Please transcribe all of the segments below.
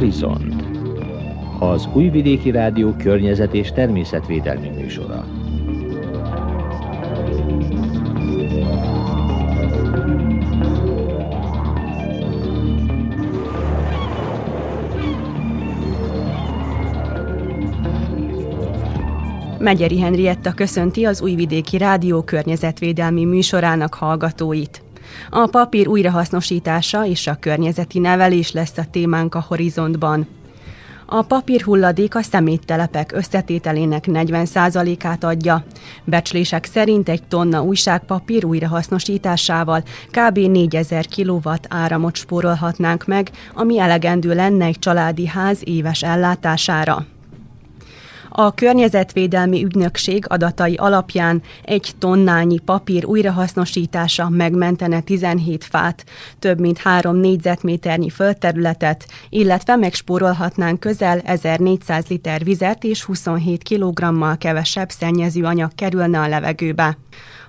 Horizont az Újvidéki Rádió környezet és természetvédelmi műsora. Megyeri Henrietta köszönti az Újvidéki Rádió környezetvédelmi műsorának hallgatóit. A papír újrahasznosítása és a környezeti nevelés lesz a témánk a horizontban. A papírhulladék a szeméttelepek összetételének 40%-át adja. Becslések szerint egy tonna újságpapír újrahasznosításával kb. 4000 kW áramot spórolhatnánk meg, ami elegendő lenne egy családi ház éves ellátására. A Környezetvédelmi Ügynökség adatai alapján egy tonnányi papír újrahasznosítása megmentene 17 fát, több mint 3 négyzetméternyi földterületet, illetve megspórolhatnánk közel 1400 liter vizet és 27 kg-mal kevesebb szennyező anyag kerülne a levegőbe.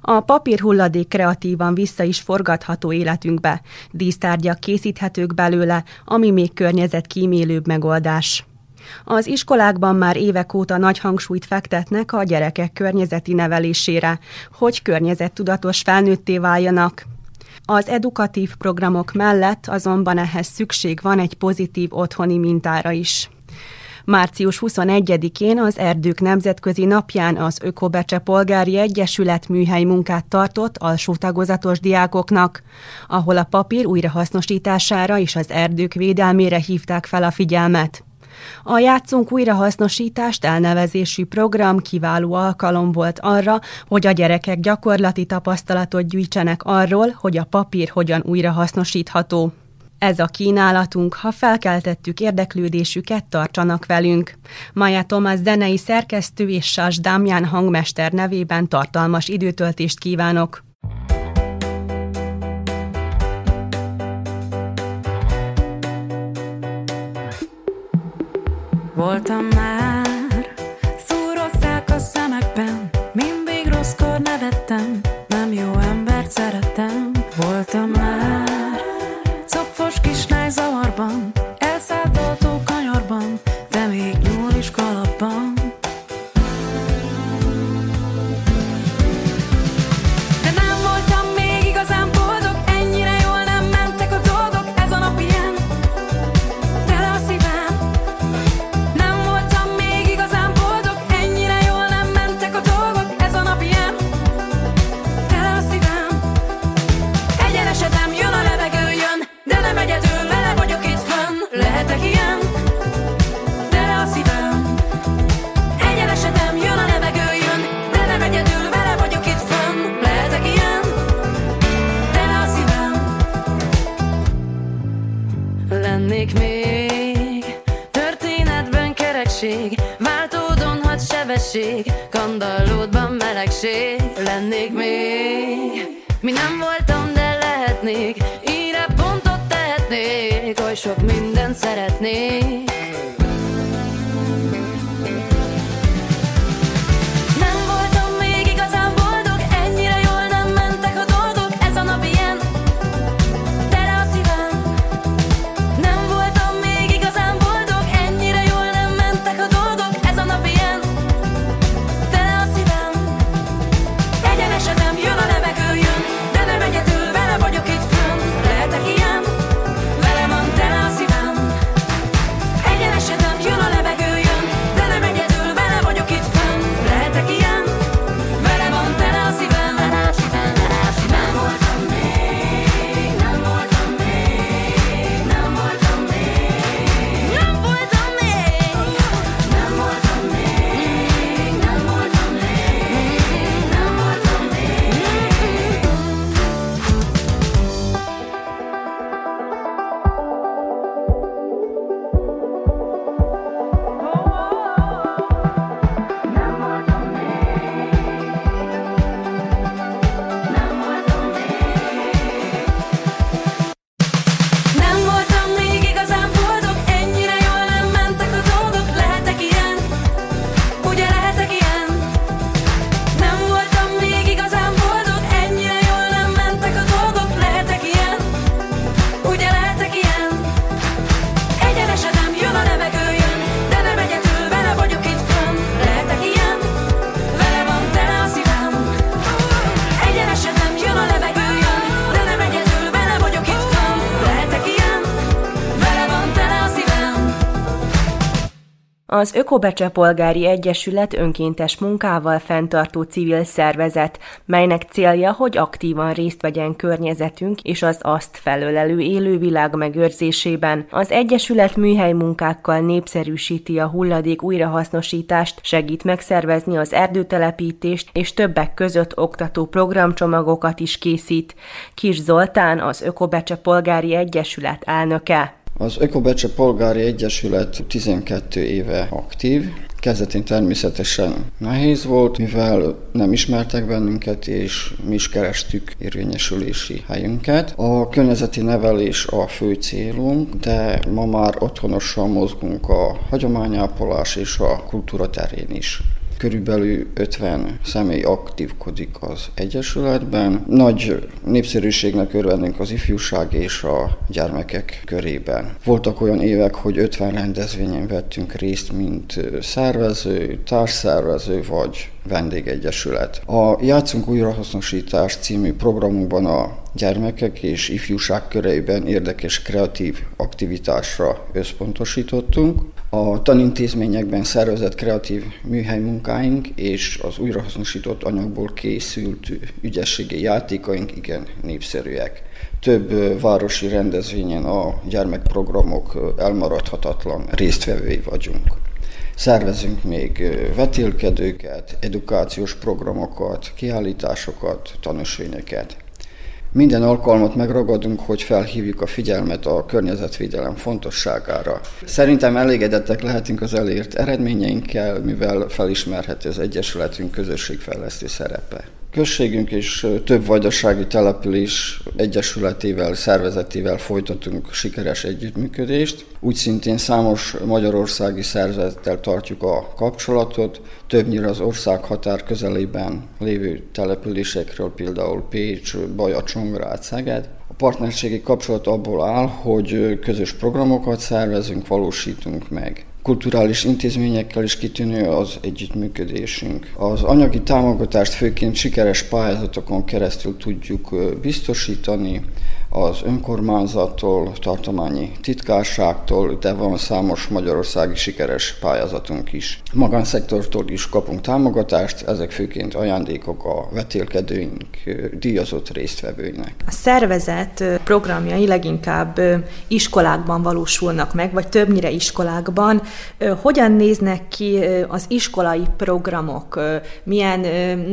A papírhulladék kreatívan vissza is forgatható életünkbe, dísztárgyak készíthetők belőle, ami még környezetkímélőbb megoldás. Az iskolákban már évek óta nagy hangsúlyt fektetnek a gyerekek környezeti nevelésére, hogy környezettudatos felnőtté váljanak. Az edukatív programok mellett azonban ehhez szükség van egy pozitív otthoni mintára is. Március 21-én az Erdők Nemzetközi Napján az Ökobecse Polgári Egyesület műhely munkát tartott alsó tagozatos diákoknak, ahol a papír újrahasznosítására és az erdők védelmére hívták fel a figyelmet. A Játszunk újrahasznosítást elnevezésű program kiváló alkalom volt arra, hogy a gyerekek gyakorlati tapasztalatot gyűjtsenek arról, hogy a papír hogyan újrahasznosítható. Ez a kínálatunk, ha felkeltettük érdeklődésüket, tartsanak velünk. Maja Tomás zenei szerkesztő és Sas Dámján hangmester nevében tartalmas időtöltést kívánok. Voltam már, oly sok mindent szeretnék Az Ökobecse Polgári Egyesület önkéntes munkával fenntartó civil szervezet, melynek célja, hogy aktívan részt vegyen környezetünk és az azt felölelő élővilág megőrzésében. Az Egyesület műhely munkákkal népszerűsíti a hulladék újrahasznosítást, segít megszervezni az erdőtelepítést és többek között oktató programcsomagokat is készít. Kis Zoltán, az Ökobecse Polgári Egyesület elnöke. Az Ökobecse Polgári Egyesület 12 éve aktív. Kezdetén természetesen nehéz volt, mivel nem ismertek bennünket, és mi is kerestük érvényesülési helyünket. A környezeti nevelés a fő célunk, de ma már otthonosan mozgunk a hagyományápolás és a kultúra terén is körülbelül 50 személy aktívkodik az Egyesületben. Nagy népszerűségnek örvendünk az ifjúság és a gyermekek körében. Voltak olyan évek, hogy 50 rendezvényen vettünk részt, mint szervező, társszervező vagy vendégegyesület. A Játszunk újrahasznosítás című programunkban a gyermekek és ifjúság köreiben érdekes kreatív aktivitásra összpontosítottunk. A tanintézményekben szervezett kreatív műhely munkáink és az újrahasznosított anyagból készült ügyességi játékaink igen népszerűek. Több városi rendezvényen a gyermekprogramok elmaradhatatlan résztvevői vagyunk. Szervezünk még vetélkedőket, edukációs programokat, kiállításokat, tanúsvényeket. Minden alkalmat megragadunk, hogy felhívjuk a figyelmet a környezetvédelem fontosságára. Szerintem elégedettek lehetünk az elért eredményeinkkel, mivel felismerhető az Egyesületünk közösségfejlesztő szerepe. Községünk és több vajdasági település egyesületével, szervezetével folytatunk sikeres együttműködést. Úgy szintén számos magyarországi szervezettel tartjuk a kapcsolatot, többnyire az ország határ közelében lévő településekről, például Pécs, Baja, Csongrád, Szeged. A partnerségi kapcsolat abból áll, hogy közös programokat szervezünk, valósítunk meg kulturális intézményekkel is kitűnő az együttműködésünk. Az anyagi támogatást főként sikeres pályázatokon keresztül tudjuk biztosítani, az önkormányzattól, tartományi titkárságtól, de van számos magyarországi sikeres pályázatunk is. Magánszektortól is kapunk támogatást, ezek főként ajándékok a vetélkedőink díjazott résztvevőinek. A szervezet programjai leginkább iskolákban valósulnak meg, vagy többnyire iskolákban. Hogyan néznek ki az iskolai programok? Milyen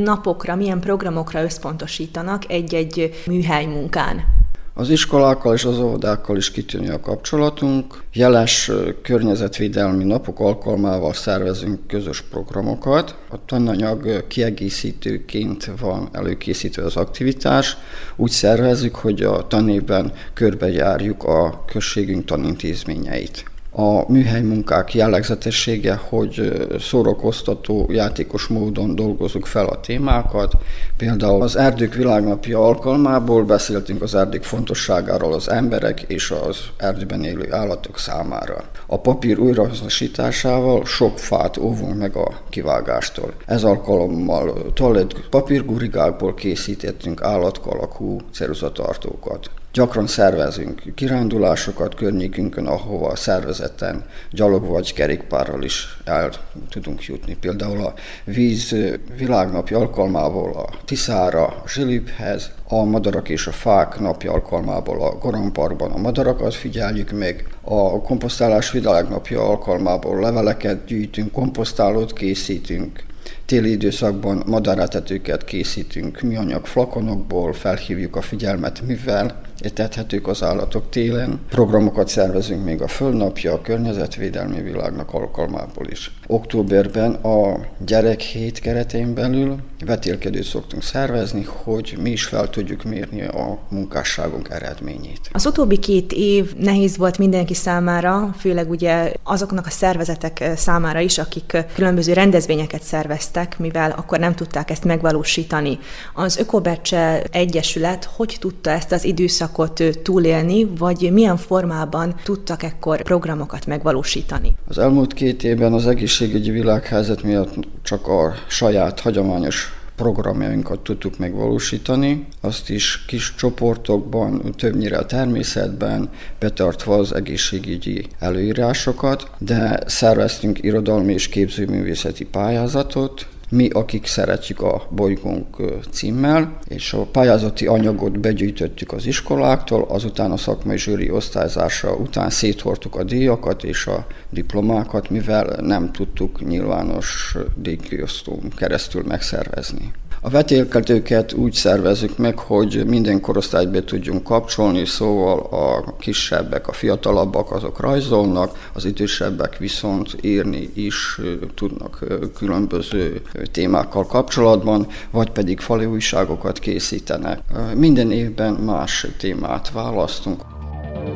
napokra, milyen programokra összpontosítanak egy-egy műhely munkán? Az iskolákkal és az óvodákkal is kitűnő a kapcsolatunk. Jeles környezetvédelmi napok alkalmával szervezünk közös programokat. A tananyag kiegészítőként van előkészítve az aktivitás. Úgy szervezzük, hogy a tanévben körbejárjuk a községünk tanintézményeit. A műhely munkák jellegzetessége, hogy szórakoztató, játékos módon dolgozunk fel a témákat. Például az Erdők Világnapja alkalmából beszéltünk az erdők fontosságáról az emberek és az erdőben élő állatok számára. A papír újrahasznosításával sok fát óvunk meg a kivágástól. Ez alkalommal toalet papírgurigákból készítettünk állatkalakú ceruzatartókat. Gyakran szervezünk kirándulásokat környékünkön, ahova szervezetten gyalog vagy kerékpárral is el tudunk jutni. Például a víz világnapja alkalmából a Tiszára, a Zsiliphez, a madarak és a fák napja alkalmából a Goramparkban a madarakat figyeljük meg, a komposztálás világnapja alkalmából leveleket gyűjtünk, komposztálót készítünk, téli időszakban madárátetőket készítünk műanyag flakonokból, felhívjuk a figyelmet, mivel etethetők az állatok télen. Programokat szervezünk még a Földnapja, a Környezetvédelmi Világnak alkalmából is. Októberben a gyerekhét keretén belül vetélkedőt szoktunk szervezni, hogy mi is fel tudjuk mérni a munkásságunk eredményét. Az utóbbi két év nehéz volt mindenki számára, főleg ugye azoknak a szervezetek számára is, akik különböző rendezvényeket szerveztek, mivel akkor nem tudták ezt megvalósítani. Az Ökobecse Egyesület hogy tudta ezt az időszakot időszakot túlélni, vagy milyen formában tudtak ekkor programokat megvalósítani? Az elmúlt két évben az egészségügyi világhelyzet miatt csak a saját hagyományos programjainkat tudtuk megvalósítani, azt is kis csoportokban, többnyire a természetben, betartva az egészségügyi előírásokat, de szerveztünk irodalmi és képzőművészeti pályázatot, mi, akik szeretjük a bolygónk címmel, és a pályázati anyagot begyűjtöttük az iskoláktól, azután a szakmai zsűri osztályzása után széthortuk a díjakat és a diplomákat, mivel nem tudtuk nyilvános díjkiosztón keresztül megszervezni. A vetélkedőket úgy szervezzük meg, hogy minden korosztályba tudjunk kapcsolni, szóval a kisebbek, a fiatalabbak azok rajzolnak, az idősebbek viszont írni is tudnak különböző témákkal kapcsolatban, vagy pedig fali újságokat készítenek. Minden évben más témát választunk.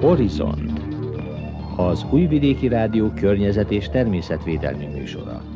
Horizont az Újvidéki Rádió környezet és természetvédelmi műsora.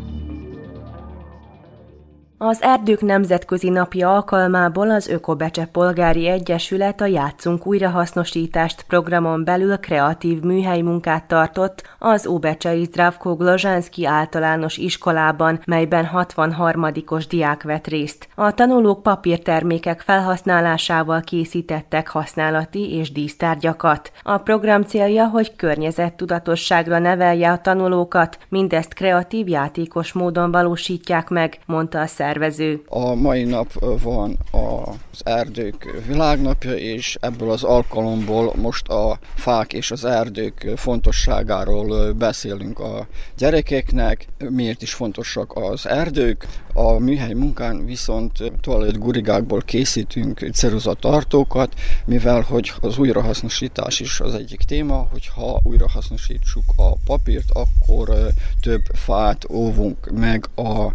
Az Erdők Nemzetközi Napja alkalmából az Ökobecse Polgári Egyesület a Játszunk újrahasznosítást programon belül kreatív műhely munkát tartott az Óbecsei Zdravko Glozsánszki általános iskolában, melyben 63-os diák vett részt. A tanulók papírtermékek felhasználásával készítettek használati és dísztárgyakat. A program célja, hogy környezettudatosságra nevelje a tanulókat, mindezt kreatív játékos módon valósítják meg, mondta a szervező. A mai nap van az erdők világnapja, és ebből az alkalomból most a fák és az erdők fontosságáról beszélünk a gyerekeknek, miért is fontosak az erdők. A műhely munkán viszont toalett gurigákból készítünk ceruzatartókat, mivel hogy az újrahasznosítás is az egyik téma, hogyha újrahasznosítsuk a papírt, akkor több fát óvunk meg a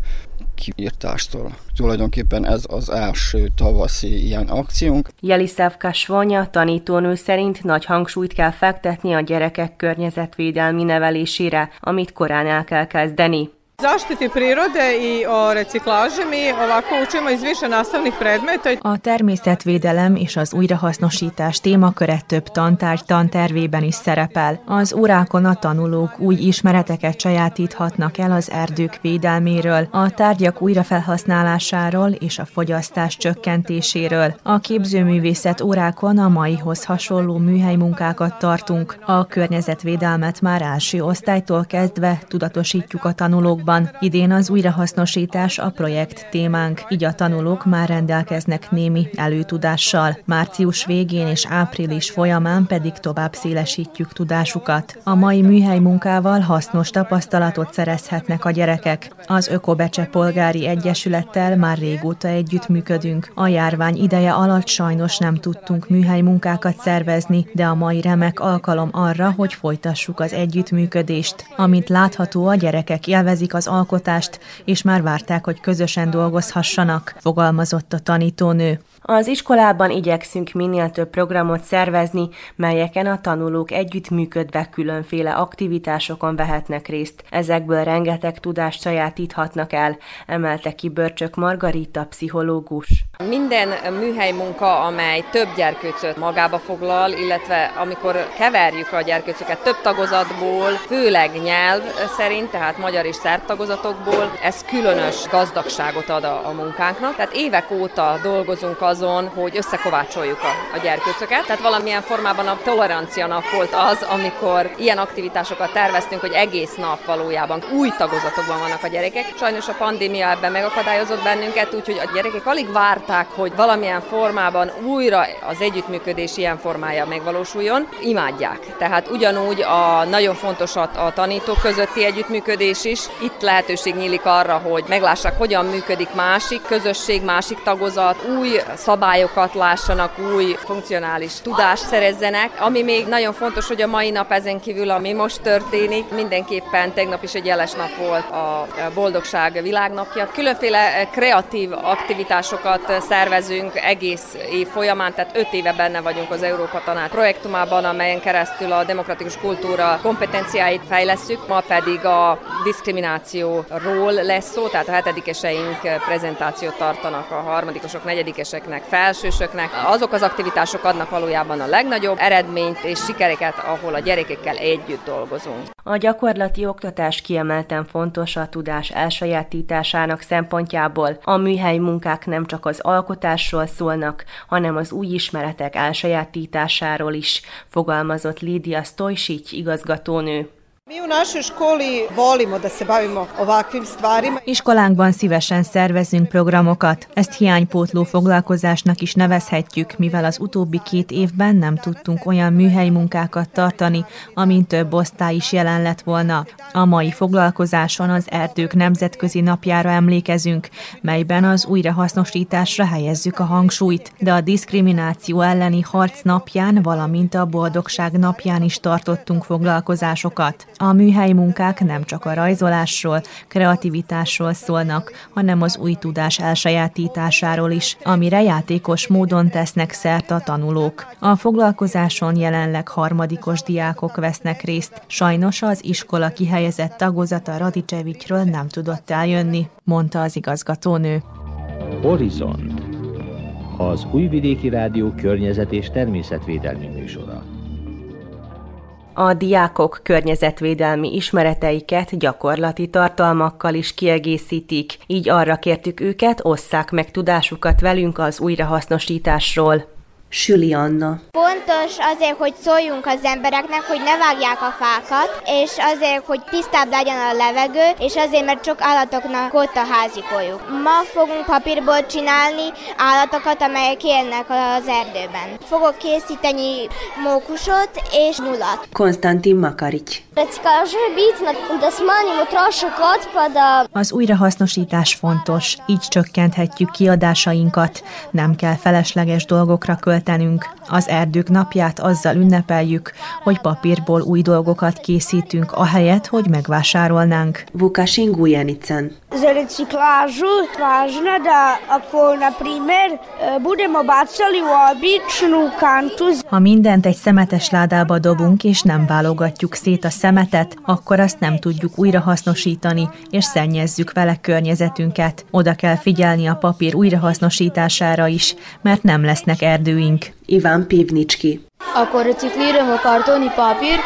kiírtástól. Tulajdonképpen ez az első tavaszi ilyen akciónk. Jelisavka Svonya tanítónő szerint nagy hangsúlyt kell fektetni a gyerekek környezetvédelmi nevelésére, amit korán el kell kezdeni. Zaštiti prirode i o reciklaži mi ovako učimo iz više nastavnih predmeta. A természetvédelem és az újrahasznosítás témaköre több tantárgy tantervében is szerepel. Az órákon a tanulók új ismereteket sajátíthatnak el az erdők védelméről, a tárgyak újrafelhasználásáról és a fogyasztás csökkentéséről. A képzőművészet órákon a maihoz hasonló műhely munkákat tartunk. A környezetvédelmet már első osztálytól kezdve tudatosítjuk a tanulókban, Tanulókban idén az újrahasznosítás a projekt témánk, így a tanulók már rendelkeznek némi előtudással. Március végén és április folyamán pedig tovább szélesítjük tudásukat. A mai műhely munkával hasznos tapasztalatot szerezhetnek a gyerekek. Az Ökobecse Polgári Egyesülettel már régóta együttműködünk. A járvány ideje alatt sajnos nem tudtunk műhely munkákat szervezni, de a mai remek alkalom arra, hogy folytassuk az együttműködést. Amint látható, a gyerekek élvezik a az alkotást, és már várták, hogy közösen dolgozhassanak, fogalmazott a tanítónő. Az iskolában igyekszünk minél több programot szervezni, melyeken a tanulók együttműködve különféle aktivitásokon vehetnek részt. Ezekből rengeteg tudást sajátíthatnak el, emelte ki Börcsök Margarita, pszichológus. Minden műhely munka, amely több gyerkőcöt magába foglal, illetve amikor keverjük a gyerkőcöket több tagozatból, főleg nyelv szerint, tehát magyar és szerb tagozatokból, ez különös gazdagságot ad a, a munkánknak. Tehát évek óta dolgozunk azon, hogy összekovácsoljuk a, a gyerkőcöket. Tehát valamilyen formában a tolerancia nap volt az, amikor ilyen aktivitásokat terveztünk, hogy egész nap valójában új tagozatokban vannak a gyerekek. Sajnos a pandémia ebben megakadályozott bennünket, úgyhogy a gyerekek alig várták, hogy valamilyen formában újra az együttműködés ilyen formája megvalósuljon. Imádják. Tehát ugyanúgy a nagyon fontos a, a tanítók közötti együttműködés is. Itt lehetőség nyílik arra, hogy meglássák, hogyan működik másik közösség, másik tagozat, új szabályokat lássanak, új funkcionális tudást szerezzenek. Ami még nagyon fontos, hogy a mai nap ezen kívül, ami most történik, mindenképpen tegnap is egy jeles nap volt a boldogság világnapja. Különféle kreatív aktivitásokat szervezünk egész év folyamán, tehát öt éve benne vagyunk az Európa Tanács projektumában, amelyen keresztül a demokratikus kultúra kompetenciáit fejlesztjük, ma pedig a diszkriminációról lesz szó, tehát a hetedikeseink prezentációt tartanak a harmadikosok, negyedikeseknek, felsősöknek. Azok az aktivitások adnak valójában a legnagyobb eredményt és sikereket, ahol a gyerekekkel együtt dolgozunk. A gyakorlati oktatás kiemelten fontos a tudás elsajátításának szempontjából. A műhely munkák nem csak az alkotásról szólnak, hanem az új ismeretek elsajátításáról is, fogalmazott Lídia Stojsic igazgatónő. Mi u našoj školi volimo da se bavimo ovakvim stvarima. Iskolánkban szívesen szervezünk programokat. Ezt hiánypótló foglalkozásnak is nevezhetjük, mivel az utóbbi két évben nem tudtunk olyan műhely munkákat tartani, amin több osztály is jelen lett volna. A mai foglalkozáson az Erdők Nemzetközi Napjára emlékezünk, melyben az újrahasznosításra helyezzük a hangsúlyt, de a diszkrimináció elleni harc napján, valamint a boldogság napján is tartottunk foglalkozásokat. A műhely munkák nem csak a rajzolásról, kreativitásról szólnak, hanem az új tudás elsajátításáról is, amire játékos módon tesznek szert a tanulók. A foglalkozáson jelenleg harmadikos diákok vesznek részt. Sajnos az iskola kihelyezett tagozata Radicevicsről nem tudott eljönni, mondta az igazgatónő. Horizont az Újvidéki Rádió környezet és természetvédelmi műsora. A diákok környezetvédelmi ismereteiket gyakorlati tartalmakkal is kiegészítik, így arra kértük őket, osszák meg tudásukat velünk az újrahasznosításról. Süli Anna. Fontos azért, hogy szóljunk az embereknek, hogy ne vágják a fákat, és azért, hogy tisztább legyen a levegő, és azért, mert sok állatoknak ott a házikójuk. Ma fogunk papírból csinálni állatokat, amelyek élnek az erdőben. Fogok készíteni mókusot és nulat. Konstantin Makarics. Az újrahasznosítás fontos, így csökkenthetjük kiadásainkat, nem kell felesleges dolgokra költeni töltenünk. Az erdők napját azzal ünnepeljük, hogy papírból új dolgokat készítünk, ahelyett, hogy megvásárolnánk. Vukasin Gujanicen. Za reciklažu važno da ako, na primer, budemo bacali u običnu kantu. Ha mindent egy szemetes ládába dobunk, és nem válogatjuk szét a szemetet, akkor azt nem tudjuk újrahasznosítani, és szennyezzük vele környezetünket. Oda kell figyelni a papír újrahasznosítására is, mert nem lesznek erdőink. Iván Pivnicski. Ako recikliramo karton i papír.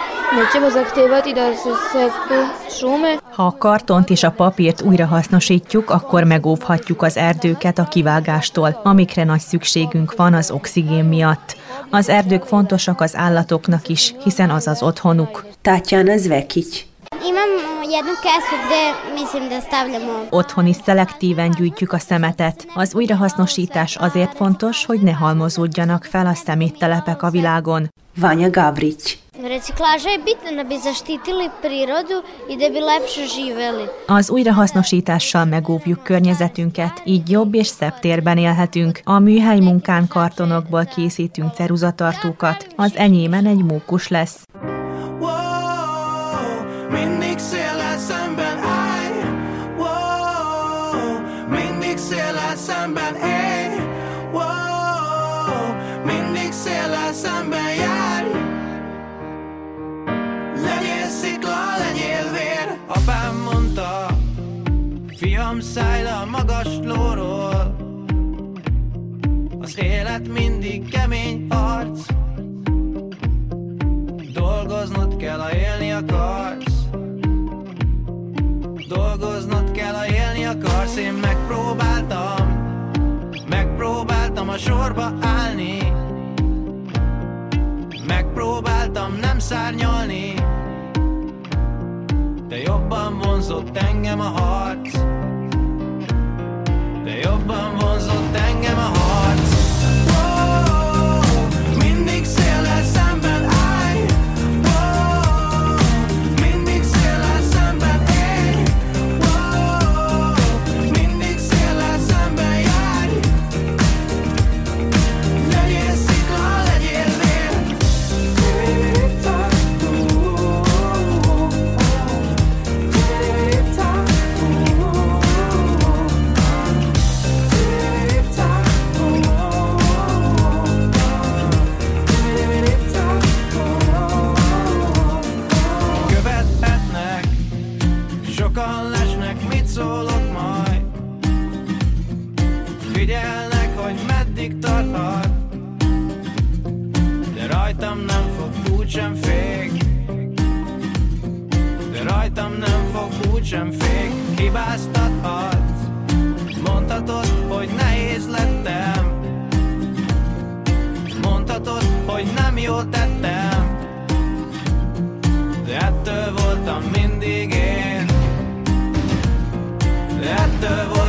Ha a kartont és a papírt újrahasznosítjuk, akkor megóvhatjuk az erdőket a kivágástól, amikre nagy szükségünk van az oxigén miatt. Az erdők fontosak az állatoknak is, hiszen az az otthonuk. Tatjana Zvekic. Imam jednu kesu gde mislim da stavljamo... Otthon is szelektíven gyűjtjük a szemetet. Az újrahasznosítás azért fontos, hogy ne halmozódjanak fel a szeméttelepek a világon. Vanya Gavric. Reciklaža je bitna da bi zaštitili prirodu i da bi lepše živeli. Az újrahasznosítással megóvjuk környezetünket, így jobb és szebb térben élhetünk. A műhely munkán kartonokból készítünk ceruzatartókat. Az enyémen egy mókus lesz. Wow, Mindig széllel szemben élj wow, Mindig széllel szemben járj. Legyél szikla, legyél vér. Apám mondta Fiam, szállj le a magas lóról. Az élet mindig kemény akarsz Én megpróbáltam Megpróbáltam a sorba állni. Megpróbáltam nem szárnyalni De jobban vonzott engem a harc. De jobban vonzott tarthat. De rajtam nem fog úgysem fék. De rajtam nem fog úgysem fék. Hibáztathatsz Mondhatod, hogy nehéz lettem. Mondhatod, hogy nem jó tettem. De ettől voltam mindig én. De ettől voltam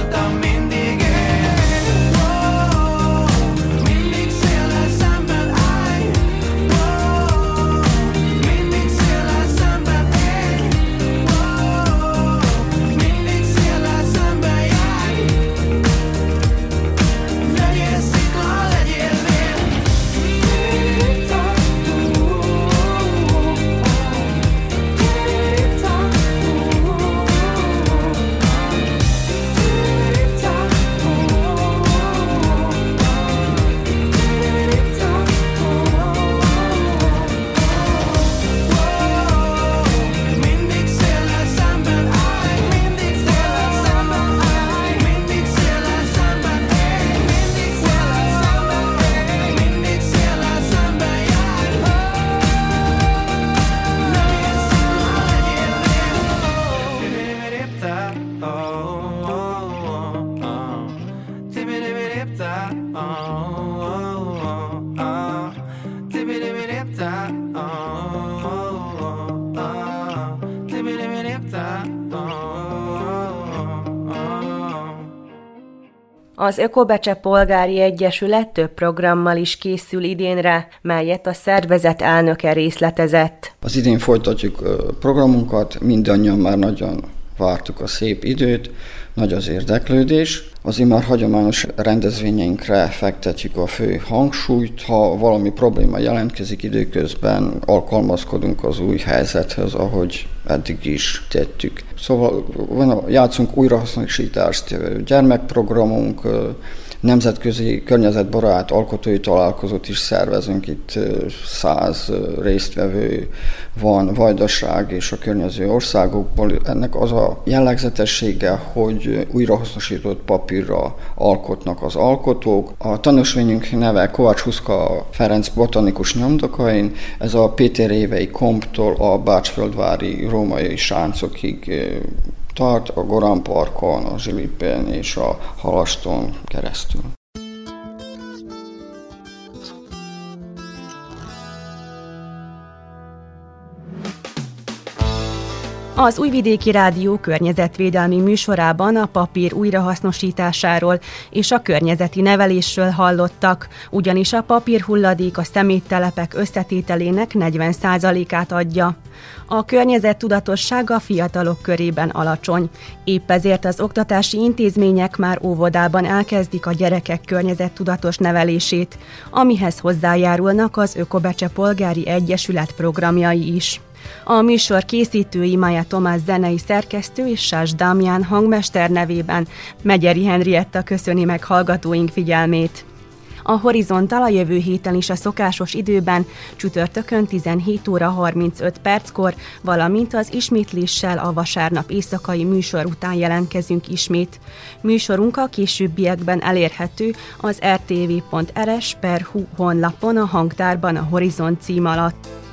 Az Ökobecse Polgári Egyesület több programmal is készül idénre, melyet a szervezet elnöke részletezett. Az idén folytatjuk programunkat, mindannyian már nagyon vártuk a szép időt, nagy az érdeklődés. Az már hagyományos rendezvényeinkre fektetjük a fő hangsúlyt, ha valami probléma jelentkezik időközben, alkalmazkodunk az új helyzethez, ahogy eddig is tettük. Szóval játszunk újrahasznosítást, gyermekprogramunk, nemzetközi környezetbarát alkotói találkozót is szervezünk, itt száz résztvevő van Vajdaság és a környező országokból. Ennek az a jellegzetessége, hogy újrahasznosított papírra alkotnak az alkotók. A tanúsvényünk neve Kovács Huszka Ferenc botanikus nyomdokain, ez a Péter évei komptól a Bácsföldvári római sáncokig tart a Gorán Parkon, a Zsilipen és a Halaston keresztül. Az Újvidéki Rádió környezetvédelmi műsorában a papír újrahasznosításáról és a környezeti nevelésről hallottak, ugyanis a papírhulladék a szeméttelepek összetételének 40%-át adja. A környezet tudatossága a fiatalok körében alacsony. Épp ezért az oktatási intézmények már óvodában elkezdik a gyerekek környezettudatos nevelését, amihez hozzájárulnak az Ökobecse Polgári Egyesület programjai is. A műsor készítői Maja Tomás zenei szerkesztő és Sás Dámján hangmester nevében Megyeri Henrietta köszöni meg hallgatóink figyelmét. A Horizontal a jövő héten is a szokásos időben, csütörtökön 17 óra 35 perckor, valamint az ismétléssel a vasárnap éjszakai műsor után jelentkezünk ismét. Műsorunk a későbbiekben elérhető az rtv.rs per hu honlapon a hangtárban a Horizont cím alatt.